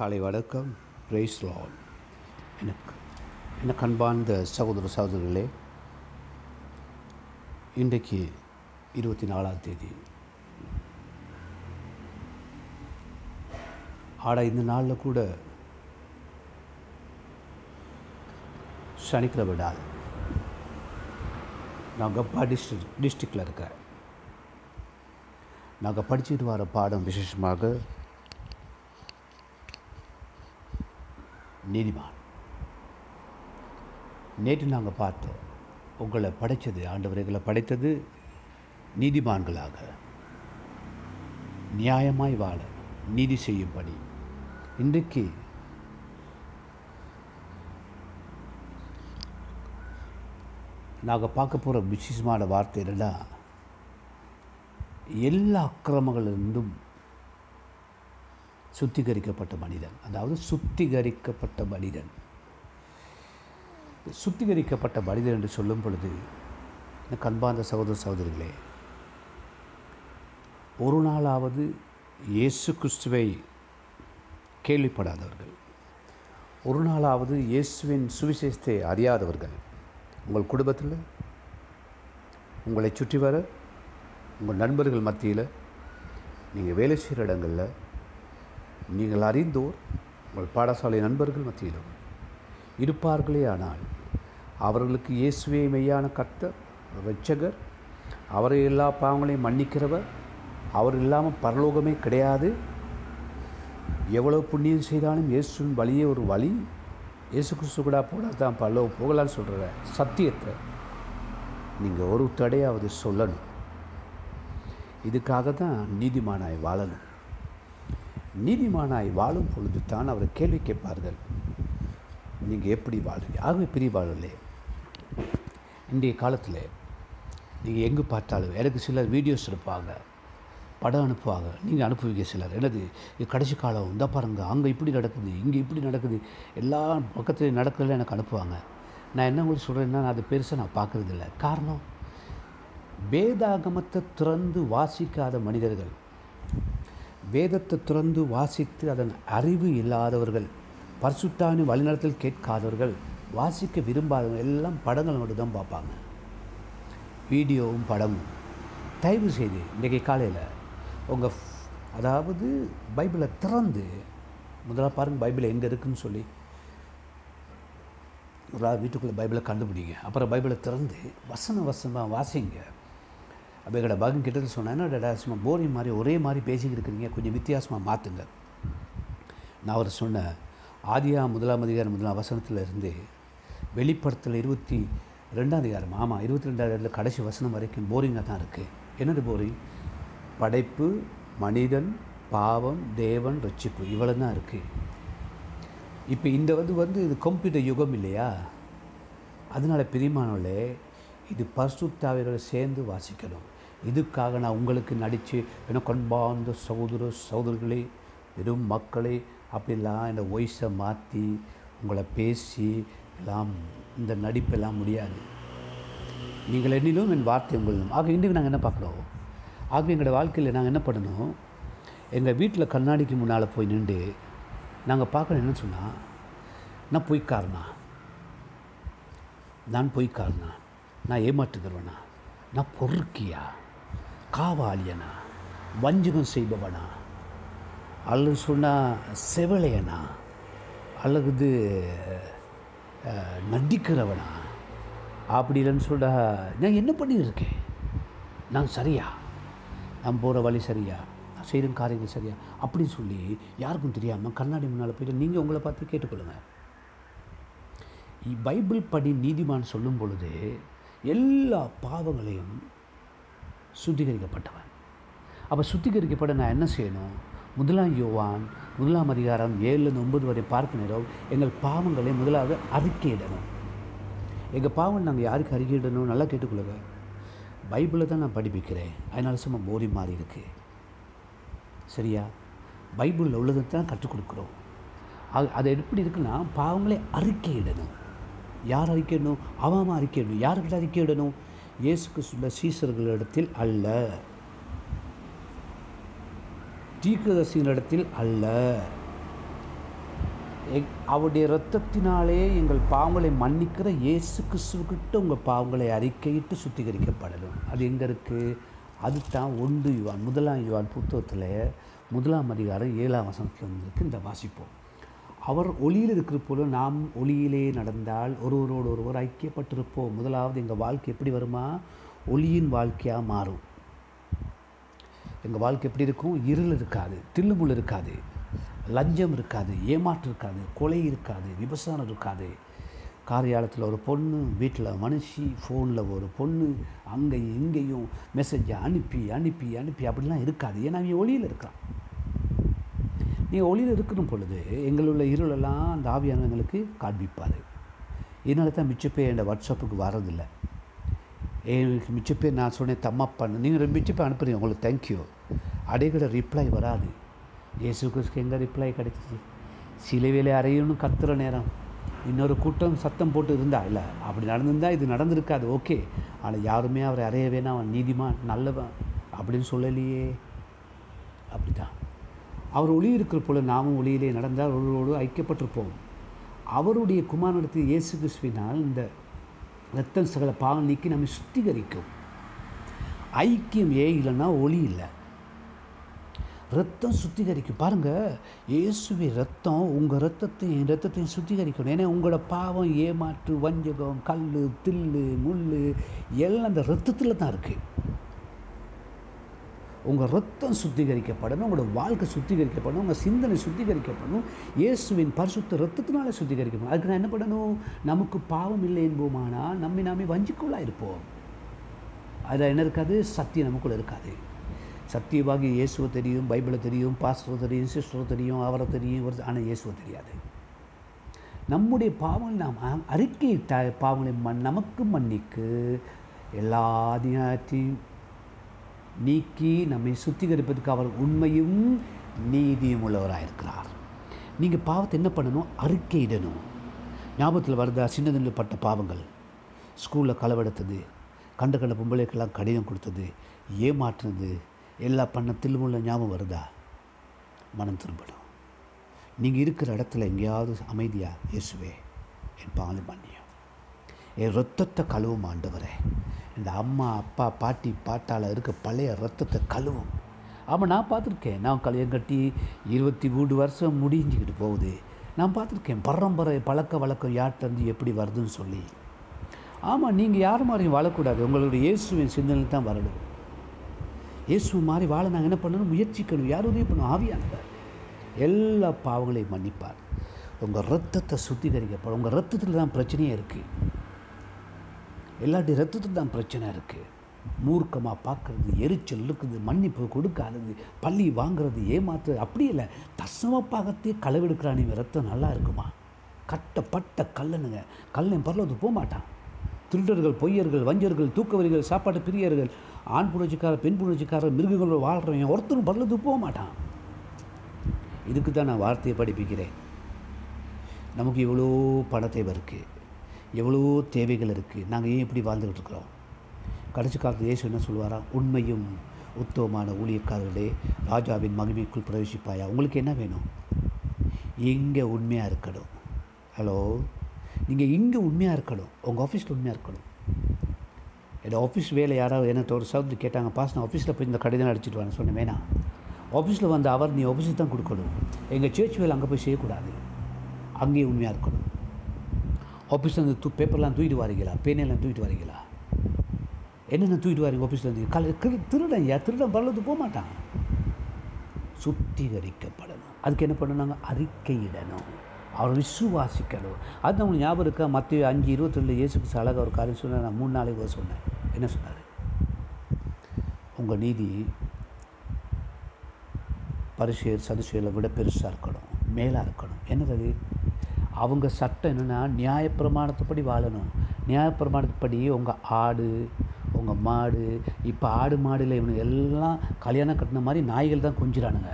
காலை வணக்கம். பிரைஸ் லால் எனக்கு எனக்கு அன்பார்ந்த சகோதர சகோதரர்களே இன்றைக்கு இருபத்தி நாலாம் தேதி. ஆட இந்த நாளில் கூட சனிக்கிழமை நாள் நான் கப்பா டிஸ்ட்ரிக் டிஸ்ட்ரிக்டில் இருக்கேன். நாங்கள் படிச்சுட்டு வர பாடம் விசேஷமாக நீதிமான். நேற்று நாங்கள் பார்த்தோம் உங்களை படைத்தது ஆண்டவர்களை படைத்தது நீதிமான்களாக. நியாயமாய் வாழ நீதி செய்யும் பணி இன்றைக்கு நாங்கள் பார்க்க போகிற விசேஷமான வார்த்தை என்னென்னா எல்லா அக்கிரமங்களிலிருந்தும் சுத்திகரிக்கப்பட்ட மனிதன். அதாவது சுத்திகரிக்கப்பட்ட மனிதன். சுத்திகரிக்கப்பட்ட மனிதன் என்று சொல்லும் பொழுது எனக்கு அன்பார்ந்த சகோதர சகோதரிகளே ஒரு நாளாவது இயேசு கிறிஸ்துவை கேள்விப்படாதவர்கள் ஒரு நாளாவது இயேசுவின் சுவிசேஷத்தை அறியாதவர்கள் உங்கள் குடும்பத்தில் உங்களை சுற்றி வர உங்கள் நண்பர்கள் மத்தியில் நீங்கள் வேலை செய்கிற இடங்களில் நீங்கள் அறிந்தோர் உங்கள் பாடசாலை நண்பர்கள் மத்தியிலும் இருப்பார்களே ஆனால் அவர்களுக்கு இயேசுவே மெய்யான கர்த்தர் ரட்சகர் அவரை எல்லா பாவங்களையும் மன்னிக்கிறவர் அவர் இல்லாமல் பரலோகமே கிடையாது. எவ்வளோ புண்ணியம் செய்தாலும் இயேசுவின் வழியே ஒரு வழி. இயேசு கிறிஸ்து கூட போனால் தான் பல்லோ போகலான்னு சொல்கிற சத்தியத்தை நீங்கள் ஒரு தடையாவது சொல்லணும். இதுக்காக தான் நீதிமானாய் வாழணும். நீதிமானாய் வாழும் பொழுது தான் அவரை கேள்வி கேட்பார்கள். நீங்கள் எப்படி வாழுங்க ஆகவே பிரிய வாழலே இன்றைய காலத்தில் நீங்கள் எங்கே பார்த்தாலும் எனக்கு சிலர் வீடியோஸ் எடுப்பாங்க படம் அனுப்புவாங்க நீங்கள் அனுப்புவீங்க சிலர். என்னது? கடைசி காலம் இந்த பாருங்க அங்கே இப்படி நடக்குது இங்கே இப்படி நடக்குது எல்லா பக்கத்துலையும் நடக்கிறதுல எனக்கு அனுப்புவாங்க. நான் என்ன உங்களுக்கு சொல்கிறேன்னா அது பெருசாக நான் பார்க்குறதில்ல. காரணம் வேதாகமத்தை திறந்து வாசிக்காத மனிதர்கள் வேதத்தை துறந்து வாசித்து அதன் அறிவு இல்லாதவர்கள் பரிசுத்தானி வழிநடத்தல் கேட்காதவர்கள் வாசிக்க விரும்பாதவங்க எல்லாம் படங்கள் மட்டும் தான் பார்ப்பாங்க. வீடியோவும் படமும். தயவு செய்து இன்றைக்கி காலையில் உங்கள் அதாவது பைபிளை திறந்து முதலாக பாருங்கள் பைபிள் எங்கே இருக்குதுன்னு சொல்லி. முதலாக வீட்டுக்குள்ளே பைபிளை கண்டுபிடிங்க. அப்புறம் பைபிளை திறந்து வசன வசனமாக வாசிங்க. அப்போ எங்களோட பகன் கிட்டத்தில் சொன்னேன் என்ன சும்மா போரிங் மாதிரி ஒரே மாதிரி பேசிக்கிட்டு இருக்கிறீங்க. கொஞ்சம் வித்தியாசமாக மாற்றுங்க நான் அவர் சொன்னேன் ஆதியா முதலாம் அதிகாரம் முதலாம் வசனத்தில் இருந்து வெளிப்படத்தில் இருபத்தி ரெண்டாம் அதிகாரம் ஆமாம் இருபத்தி ரெண்டாவது கடைசி வசனம் வரைக்கும் போரிங்காக தான் இருக்குது என்னது போரிங் படைப்பு மனிதன் பாவம் தேவன் ரட்சிப்பு இவ்வளோ தான் இருக்குது இப்போ இந்த வந்து வந்து இது கம்ப்யூட்டர் யுகம் இல்லையா? அதனால் பிரிமானோலே இது பரிசுத்தாவிகளை சேர்ந்து வாசிக்கணும். இதுக்காக நான் உங்களுக்கு நடித்து என்ன கொன்பார்ந்த சகோதர சகோதரர்களே வெறும் மக்களே அப்படிலாம் இந்த ஒய்ஸை மாற்றி உங்களை பேசி எல்லாம் இந்த நடிப்பெல்லாம் முடியாது. நீங்கள் எண்ணிலும் என் வார்த்தை உங்களும் ஆக இன்றைக்கு நாங்கள் என்ன பார்க்குறோம் ஆக எங்களோட வாழ்க்கையில் நாங்கள் என்ன பண்ணணும்? எங்கள் வீட்டில் கண்ணாடிக்கு முன்னால் போய் நின்று நாங்கள் பார்க்கணும் என்ன சொன்னால் நான் பொய்க்காரனா? நான் பொய்க்காரனா? நான் ஏமாற்றுகிறவனா? நான் பொறுக்கியா? காவாளியனா வஞ்சகம் செய்பவனா? அல்லது சொன்னால் செவளையனா? அல்லது நடிக்கிறவனா அப்படி இல்லைன்னு சொல்ல நான் என்ன பண்ணியிருக்கேன்? நான் சரியா? நான் போகிற வழி சரியா? நான் செய்கிற காரியங்கள் சரியா? அப்படின்னு சொல்லி யாருக்கும் தெரியாமல் கண்ணாடி முன்னால் போயிட்டு நீங்கள் உங்களை பார்த்து கேட்டுக்கொள்ளுங்கள் பைபிள் படி நீதிமான் சொல்லும் பொழுது எல்லா பாவங்களையும் சுத்திகரிக்கப்பட்டவன். அப்போ சுத்திகரிக்கப்பட நான் என்ன செய்யணும்? முதலாம் யோவான் முதலாம் அதிகாரம் ஏழுலேருந்து ஒன்பது வரை பார்க்க நேரம் எங்கள் பாவங்களை முதலாவது அறிக்கையிடணும். எங்கள் பாவம் நாங்கள் யாருக்கு அறிக்கையிடணும்? நல்லா கேட்டுக்கொள்ளுங்க. பைபிளை தான் நான் படிப்பிக்கிறேன். அதனால சும்மா போரி மாறி இருக்குது சரியா? பைபிளில் உள்ளதை தான் கற்றுக் கொடுக்குறோம். அது அது எப்படி இருக்குன்னா பாவங்களை அறிக்கையிடணும். யார் அறிக்கையிடணும்? அவன் அறிக்கையிடணும். யாருக்கிட்ட அறிக்கையிடணும்? இயேசு கிறிஸ்துவ சீசர்களிடத்தில் அல்ல. தீக்கதர்சிகளிடத்தில் அல்ல. அவருடைய இரத்தத்தினாலே எங்கள் பாவங்களை மன்னிக்கிற இயேசு கிறிஸ்துவக்கிட்ட உங்கள் பாவங்களை அறிக்கையிட்டு சுத்திகரிக்கப்படணும். அது எங்கே இருக்குது அதுதான் ஒன்று யுவான் முதலாம் யுவான் புத்தகத்தில் முதலாம் அதிகாரம் ஏழாம் வசனத்தில் வந்திருக்கு. இந்த வாசிப்போம். அவர் ஒளியில் இருக்கிற போல நாம் ஒளியிலே நடந்தால் ஒருவரோடு ஒருவர் ஐக்கியப்பட்டிருப்போம். முதலாவது எங்கள் வாழ்க்கை எப்படி வருமா? ஒளியின் வாழ்க்கையாக மாறும். எங்கள் வாழ்க்கை எப்படி இருக்கும்? இருள் இருக்காது தில்லுமுள் இருக்காது லஞ்சம் இருக்காது ஏமாற்று இருக்காது கொலை இருக்காது விபசாரம் இருக்காது. காரியாலயத்தில் ஒரு பொண்ணு வீட்டில் மனுஷி ஃபோனில் ஒரு பொண்ணு அங்கேயும் இங்கேயும் மெசேஜை அனுப்பி அனுப்பி அனுப்பி அப்படிலாம் இருக்காது. ஏன்னா அவன் ஒளியில் இருக்கிறான். நீங்கள் ஒளியில் இருக்கிற பொழுது எங்களுள்ள இருளெல்லாம் அந்த ஆவியானவங்களுக்கு காண்பிப்பார். இதனால தான் மிச்ச பேர் என் வாட்ஸ்அப்புக்கு வரதில்லை எனக்கு மிச்ச பேர் நான் சொன்னேன் தம்மா பண்ணு நீங்கள் மிச்ச பேர் அனுப்புறீங்க உங்களுக்கு தேங்க்யூ அடைகிற ரிப்ளை வராது. இயேசு கிறிஸ்துக்கு எங்கே ரிப்ளை கிடைச்சிச்சு சிலுவையில் அறையணும் கத்துற நேரம். இன்னொரு கூட்டம் சத்தம் போட்டு இருந்தா இல்லை அப்படி நடந்திருந்தால் இது நடந்திருக்காது ஓகே. ஆனால் யாருமே அவரை அறைய வேணாம் அவன் நீதிமான் நல்லவன் அப்படின்னு சொல்லலையே. அப்படி தான் அவர் ஒளி இருக்கிற போல நாமும் ஒளியிலே நடந்தால் அவர்களோடு ஐக்கியப்பட்டிருப்போம். அவருடைய குமாரனத்தில் இயேசு கிறிஸ்துவினால் இந்த ரத்தம் சகல பாவம் நீக்கி நம்மை சுத்திகரிக்கும். ஐக்கியம் ஏ இல்லைன்னா ஒளி இல்லை. ரத்தம் சுத்திகரிக்கும். பாருங்கள் இயேசுவி ரத்தம் உங்கள் ரத்தத்தையும் என் ரத்தத்தையும் சுத்திகரிக்கணும். ஏன்னா உங்களோட பாவம் ஏமாற்று வஞ்சகம் கல் தில்லு முள் எல்லாம் அந்த ரத்தத்தில் தான் இருக்குது உங்கள் ரத்தம் சுத்திகரிக்கப்படணும் உங்களோட வாழ்க்கை சுத்திகரிக்கப்படணும் உங்கள் சிந்தனை சுத்திகரிக்கப்படணும். இயேசுவின் பரிசுத்த ரத்தத்தினால சுத்திகரிக்கப்படணும். அதுக்கு நான் என்ன பண்ணணும்? நமக்கு பாவம் இல்லை என்போமானால் நம்மை நாமே வஞ்சிக்குள்ளாக இருப்போம். அதில் என்ன இருக்காது? சத்தியம் நமக்குள்ளே இருக்காது. சத்தியவாகி இயேசுவை தெரியும் பைபிளை தெரியும் பாஸ்டரை தெரியும் சிஸ்டரை தெரியும் அவரை தெரியும் இவர் ஆனால் இயேசுவை தெரியாது. நம்முடைய பாவங்கள் நாம் அ- அறிக்கையிட்ட பாவங்களை மண் நமக்கு மன்னிக்கு. எல்லா அதிகாரத்தையும் நீக்கி நம்மை சுத்திகரிப்பதற்கு அவர் உண்மையும் நீதியும் உள்ளவராக இருக்கிறார் நீங்கள் பாவத்தை என்ன பண்ணணும்? அறிக்கையிடணும் ஞாபகத்தில் வருதா? சின்னதில் பட்ட பாவங்கள். ஸ்கூலில் களவெடுத்தது. கண்ட கண்ட பொம்பளைக்கெல்லாம் கடிதம் கொடுத்தது. ஏமாற்றுனது. எல்லா பண்ண தில்லுமுள்ள ஞாபகம் வருதா? மனம் திரும்பணும். நீங்கள் இருக்கிற இடத்துல எங்கேயாவது அமைதியாக இயேசுவே என் பாலும் மன்னியும் என் ரத்தத்தை கழுவும் ஆண்டவரே. இந்த அம்மா அப்பா பாட்டி பாட்டால் இருக்க பழைய ரத்தத்தை கழுவும். ஆமாம் நான் பார்த்துருக்கேன். நான் கல்யாணம் கட்டி இருபத்தி மூணு வருஷம் முடிஞ்சுக்கிட்டு போகுது. நான் பார்த்துருக்கேன். பரம்பரை பழக்க வழக்கம் யார்கிட்டருந்து எப்படி வருதுன்னு சொல்லி. ஆமாம் நீங்கள் யார் மாதிரியும் வாழக்கூடாது. உங்களுடைய இயேசுவின் சிந்தனை தான் வரணும் இயேசு மாதிரி வாழ நாங்கள் என்ன பண்ணணும்? முயற்சிக்கணும். யார் உதவி பண்ணணும்? ஆவியானவர். எல்லா பாவங்களையும் மன்னிப்பார். உங்கள் ரத்தத்தை சுத்திகரிக்கப்படும் உங்கள் ரத்தத்தில் தான் பிரச்சனையே இருக்குது எல்லாட்டி ரத்தத்துக்கு தான் பிரச்சனை இருக்குது மூர்க்கமாக பார்க்குறது எரிச்சல் இருக்குது மன்னிப்பு கொடுக்காதது பள்ளி வாங்குறது ஏமாத்துறது அப்படி இல்லை. தசமப்பாகத்தே களவெடுக்கிறான் இவன். ரத்தம் நல்லா இருக்குமா? கட்டப்பட்ட கல்லனுங்க. கல்லன் பரலது போக மாட்டான். திருடர்கள் பொய்யர்கள் வஞ்சர்கள் தூக்கவரிகள் சாப்பாட்டு பிரியர்கள் ஆண் புணர்ச்சிக்காரர் பெண் புணர்ச்சிக்காரர் மிருகங்களோட வாழ்கிறவன் ஒருத்தரும் பரலது போக மாட்டான். இதுக்கு தான் நான் வார்த்தையை படிப்பிக்கிறேன். நமக்கு இவ்வளோ பண தேவை இருக்குது எவ்வளோ தேவைகள் இருக்குது நாங்கள் ஏன் இப்படி வாழ்ந்துக்கிட்டு இருக்கிறோம் கடைசி காலத்தில் இயேசு என்ன சொல்லுவாரா? உண்மையும் உத்தவமான ஊழியக்காரர்களே ராஜாவின் மகிமைக்குள் பிரவேசிப்பாயா? உங்களுக்கு என்ன வேணும்? இங்கே உண்மையாக இருக்கணும். ஹலோ நீங்கள் இங்கே உண்மையாக இருக்கணும். உங்கள் ஆஃபீஸில் உண்மையாக இருக்கணும். என்னோடய ஆஃபீஸ் வேலை யாராவது என்ன ஒரு சவுண்ட் கேட்டாங்க பாஸ் நான் ஆஃபீஸில் போய் இந்த கடிதம் அடிச்சிட்டு வரேன். சொன்னேன் வேணாம். ஆஃபீஸில் வந்த அவர் நீ ஆஃபீஸுக்கு தான் கொடுக்கணும். எங்கள் சேர்ச் வேலை அங்கே போய் செய்யக்கூடாது. அங்கேயே உண்மையாக இருக்கணும். ஆஃபீஸ்லேருந்து தூ பேப்பர்லாம் தூக்கிட்டு வரீங்களா? பேனையெல்லாம் தூக்கிட்டு வரீங்களா? என்னென்ன தூக்கிட்டு வரீங்க ஆஃபீஸ்லேருந்து கல திரு திருடன் ஐயா திருடன் பரலத்து போக மாட்டான். சுத்திகரிக்கப்படணும். அதுக்கு என்ன பண்ணணுங்க அறிக்கையிடணும். அவர் விசுவாசிக்கணும். அது உங்களுக்கு ஞாபகம் இருக்கா? மற்ற அஞ்சு இருபத்தி ரெண்டு இயேசுக்கு அழகாக ஒரு காரியம் சொன்னேன் நான் மூணு நாளைக்கு வர சொன்னேன். என்ன சொன்னார்? உங்கள் நீதி பரிசு சதுசுயலை விட பெருசாக இருக்கணும். மேலாக இருக்கணும். என்னது அவங்க சட்டம் என்னென்னா நியாயப்பிரமாணத்துப்படி வாழணும். நியாயப்பிரமாணத்துப்படி உங்கள் ஆடு உங்கள் மாடு இப்போ ஆடு மாடில் இவனுங்க எல்லாம் கல்யாணம் கட்டின மாதிரி நாய்கள் தான் கொஞ்சிறானுங்க.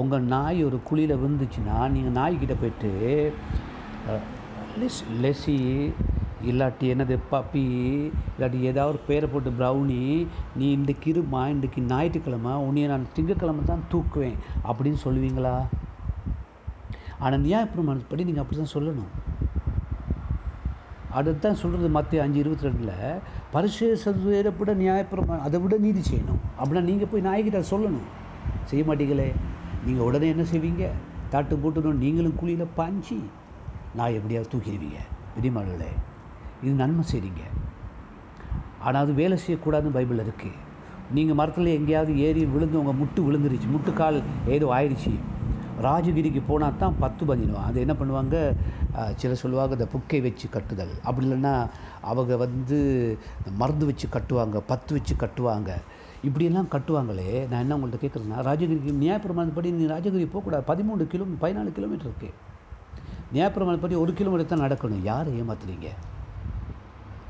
உங்கள் நாய் ஒரு குழியில் விழுந்துச்சுன்னா நீங்கள் நாய்கிட்ட போயிட்டு லெஸ் லெசி இல்லாட்டி என்னது பப்பி இல்லாட்டி ஏதாவது ஒரு பேரை போட்டு ப்ரௌனி நீ இன்றைக்கு இருமா இன்றைக்கி ஞாயிற்றுக்கிழமை உன்னைய நான் திங்கக்கிழமை தான் தூக்குவேன் அப்படின்னு சொல்லுவீங்களா? ஆனால் படி நீங்கள் அப்படி தான் சொல்லணும். அதுதான் சொல்கிறது மற்ற அஞ்சு இருபத்தி ரெண்டில் பரிசு சதுவேரை விட அதை விட நீதி செய்யணும். அப்படின்னா நீங்கள் போய் நாயகிட்ட சொல்லணும். செய்ய மாட்டீங்களே? நீங்கள் உடனே என்ன செய்வீங்க? தாட்டு போட்டுணும் நீங்களும் குழியில் பாஞ்சி நான் எப்படியாவது தூக்கிடுவீங்க. விதிமாடுகளே இது நன்மை செய்கிறீங்க ஆனால் அது வேலை செய்யக்கூடாதுன்னு பைபிள் இருக்குது நீங்கள் மரத்தில் எங்கேயாவது ஏறி விழுந்து உங்கள் முட்டு விழுந்துருச்சு. முட்டுக்கால் ஏதோ ஆயிடுச்சு. ராஜகிரிக்கு போனால் தான் பத்து பதினுவான் அது என்ன பண்ணுவாங்க? சில சொல்லுவாங்க இந்த புக்கை வச்சு கட்டுதல். அப்படி இல்லைன்னா அவங்க வந்து மருந்து வச்சு கட்டுவாங்க பத்து வச்சு கட்டுவாங்க. இப்படியெல்லாம் கட்டுவாங்களே நான் என்ன உங்கள்கிட்ட கேட்குறேன்னா ராஜகிரிக்கு நியாயப்பிரமாணப்படி நீ ராஜகிரி போகக்கூடாது. பதிமூணு கிலோ பதினாலு கிலோமீட்டர் இருக்குது நியாயப்பிரமாணப்படி ஒரு கிலோமீட்டர் தான் நடக்கணும். யாரை ஏமாத்துறீங்க?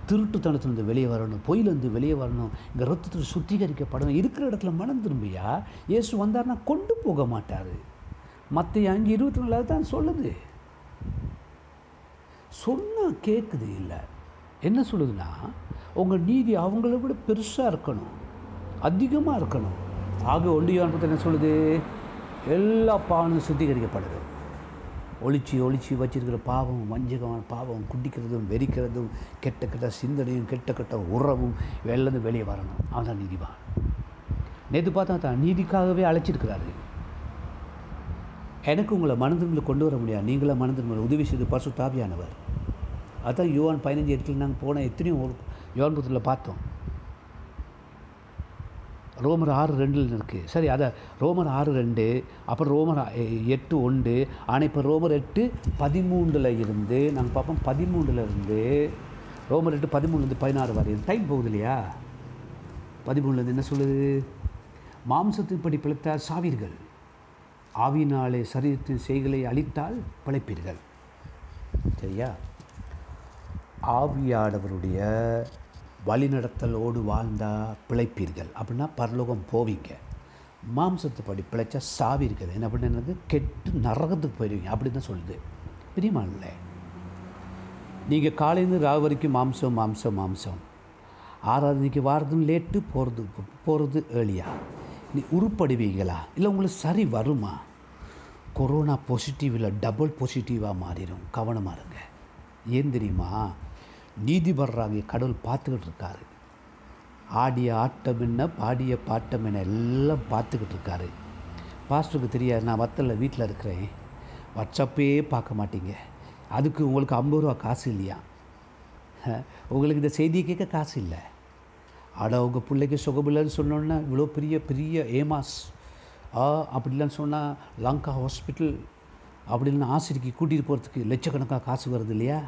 திருட்டுத்தனத்துலேருந்து வெளியே வரணும் பொயிலேருந்து வெளியே வரணும் இங்கே ரத்தத்தில் சுத்திகரிக்கப்படணும் இருக்கிற இடத்துல மனம் திரும்பியா இயேசு வந்தார்னா கொண்டு போக மாட்டார். மற்ற அஞ்சு இருபத்தி நாலாவது தான் சொல்லுது. சொன்னால் கேட்குது இல்லை. என்ன சொல்லுதுன்னா உங்கள் நீதி அவங்கள விட பெருசாக இருக்கணும். அதிகமாக இருக்கணும். ஆக ஒண்டியான் என்ன சொல்லுது? எல்லா பாவனும் சுத்திகரிக்கப்படுது. ஒழிச்சு ஒழிச்சு வச்சிருக்கிற பாவம் வஞ்சகம் பாவம் குடிக்கிறதும் வெறிக்கிறதும் கெட்ட கெட்ட சிந்தனையும் கெட்ட கெட்ட உறவும் வெளிலேருந்து வெளியே வரணும். அவன் தான் நீதிவான் நேற்று பார்த்தா தான் நீதிக்காகவே அழைச்சிருக்கிறாரு. எனக்கு உங்களை மனதில் கொண்டு வர முடியாது. நீங்களே மனதில் உதவி செய்து பசு தாபியானவர் அதான் யுவான் பதினஞ்சு இடத்துல நாங்கள் போன எத்தனையோ ஒரு யுவான் புத்தத்தில் பார்த்தோம். ரோமர் ஆறு ரெண்டில் இருக்குது சரி அதை ரோமர் ஆறு ரெண்டு அப்புறம் ரோமர் எ- எட்டு ஒன்று. ஆனால் இப்போ ரோமர் எட்டு பதிமூன்றில் இருந்து நாங்கள் பார்ப்போம் பதிமூன்றில் இருந்து ரோமர் எட்டு பதிமூணுலேருந்து பதினாறு வரையும் டைம் போகுது இல்லையா? பதிமூணுலேருந்து என்ன சொல்லுது? மாம்சத்தின்படி பிழைத்தார் சாவீர்கள். ஆவினாலே சரீரத்தின் செய்களை அழித்தால் பிழைப்பீர்கள். சரியா? ஆவியானவருடைய வழிநடத்தலோடு வாழ்ந்தால் பிழைப்பீர்கள். அப்படின்னா பரலோகம் போவீங்க. மாம்சத்துப்படி பிழைச்சா சாவீர்கள். என்ன பண்ணுறது கெட்டு நரகத்துக்கு போயிடுவீங்க அப்படி தான் சொல்லுது பிரியமானே நீங்கள் காலையிலேருந்து ராவு வரைக்கும் மாம்சம் மாம்சம் மாம்சம். ஆராதனைக்கு வாரதும் லேட்டு போகிறது போகிறது ஏர்லியா நீ உருப்படுவீங்களா? இல்லை உங்களுக்கு சரி வருமா? கொரோனா பாசிட்டிவில் டபுள் பாசிட்டிவாக மாறிடும். கவனமாக இருங்க. ஏன் தெரியுமா? நீதிபர்றாங்க கடவுள் பார்த்துக்கிட்டு இருக்காரு. ஆடிய ஆட்டம் என்ன பாடிய பாட்டம் என்ன எல்லாம் பார்த்துக்கிட்டு இருக்காரு. பாஸ்டருக்கு தெரியாது. நான் வத்தலில் வீட்டில் இருக்கிறேன். வாட்ஸ்அப்பே பார்க்க மாட்டீங்க. அதுக்கு உங்களுக்கு ஐம்பது ரூபா காசு இல்லையா? உங்களுக்கு இந்த செய்தியை கேட்க காசு இல்லை. அட உங்கள் பிள்ளைக்கு சுகமில்லைன்னு சொன்னோன்னா இவ்வளோ பெரிய பெரிய ஏமாஸ். ஆ அப்படிலாம் சொன்னால் லங்கா ஹாஸ்பிட்டல் அப்படின்னு ஆசிரிக்கு கூட்டிகிட்டு போகிறதுக்கு லட்சக்கணக்காக காசு வருது இல்லையா?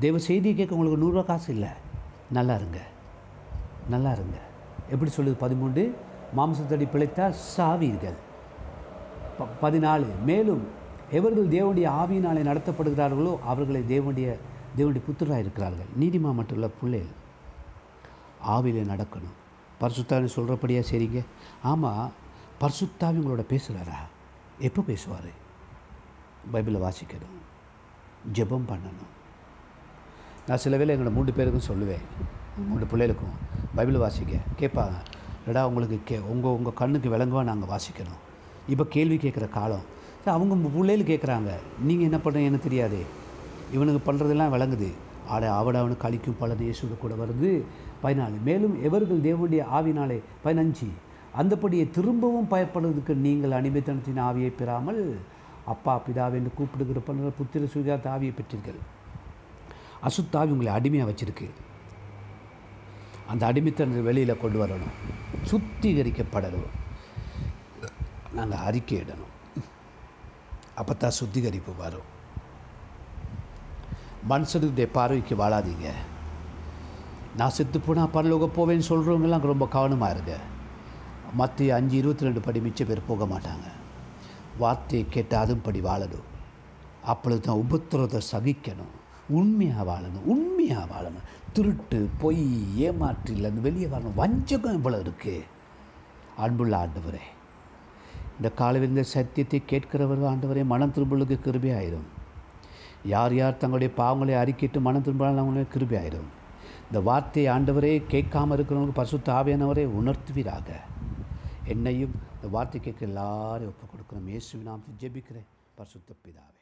தெய்வ செய்தியை கேட்க உங்களுக்கு நூறுரூவா காசு இல்லை. நல்லா இருங்க. நல்லா இருங்க. எப்படி சொல்லுது பதிமூன்று? மாம்சத்தடி பிழைத்தால் சாவீர்கள். ப பதினாலு மேலும் எவர்கள் தேவனுடைய ஆவியினாலே நடத்தப்படுகிறார்களோ அவர்களை தேவனுடைய தேவனுடைய புத்திராக இருக்கிறார்கள். நீதிமா மட்டும் இல்லை பிள்ளைகள் ஆவிலே நடக்கணும். பரிசுத்தாவி சொல்கிறபடியா சரிங்க ஆமாம் பரிசுத்தாவி உங்களோட பேசுகிறாரா எப்போ பேசுவார்? பைபிளை வாசிக்கணும். ஜெபம் பண்ணணும். நான் சில வேளை எங்களோட மூன்று பேருக்கும் சொல்லுவேன். மூன்று பிள்ளைகளுக்கும் பைபிள் வாசிக்க கேட்பாங்க எடா உங்களுக்கு கே உங்கள் உங்கள் கண்ணுக்கு விளங்குவா நாங்கள் வாசிக்கணும். இப்போ கேள்வி கேட்குற காலம். அவங்க பிள்ளைகள் கேட்குறாங்க. நீங்கள் என்ன பண்ணுறீங்கன்னு தெரியாதே. இவனுக்கு பண்ணுறதெல்லாம் விளங்குது. ஆட அவட அவனுக்கு கழிக்கும் பலன் இயேசுவோட கூட வருது. பதினாலு. மேலும் எவர்கள் தேவனுடைய ஆவினாலே பதினஞ்சு. அந்தபடியே திரும்பவும் பயப்படுவதற்கு நீங்கள் அனிமைத்தனத்தின் ஆவியை பெறாமல் அப்பா பிதாவை என்று கூப்பிடுகிற பண்ணுற புத்திர சுகாத்த ஆவியை பெற்றீர்கள். அசுத்தாவி உங்களை அடிமையாக வச்சிருக்கு. அந்த அடிமைத்தனத்தை வெளியில் கொண்டு வரணும். சுத்திகரிக்கப்படணும். நாங்கள் அறிக்கையிடணும் அப்போ தான் சுத்திகரிப்பு வரும். மனுஷனுடைய பார்வைக்கு வாழாதீங்க. நான் செத்து போனால் பரலோக போவேன்னு சொல்கிறவங்கெல்லாம் ரொம்ப கவனமாக இருங்க. மற்ற அஞ்சு இருபத்தி ரெண்டு படி மிச்ச பேர் போக மாட்டாங்க. வார்த்தையை கேட்டு அதும்படி வாழணும். அப்பொழுது தான் உபத்திரத்தை சகிக்கணும். உண்மையாக வாழணும் உண்மையாக வாழணும். திருட்டு பொய் அந்த வெளியே வரணும். வஞ்சகம் இவ்வளோ இருக்குது அன்புள்ள ஆண்டவரே இந்த காலையில் இந்த சத்தியத்தை கேட்கிறவர் ஆண்டவரே மனம் திரும்பலுக்கு கிருபி ஆயிரும் யார் யார் தங்களுடைய பாவங்களை அறிக்கிட்டு மனம் திரும்பினாலும் அவங்களுக்கு கிருபை ஆயிரும் இந்த வார்த்தையை ஆண்டவரே கேட்காம இருக்கிறவங்களுக்கு பரிசுத்த ஆவியானவரே உணர்த்துவீராக. என்னையும் இந்த வார்த்தை கேட்க எல்லாரையும் ஒப்புக் கொடுக்குறோம் இயேசுவின் நாம் ஜெபிக்கிறேன். பரிசுத்த பிதாவே.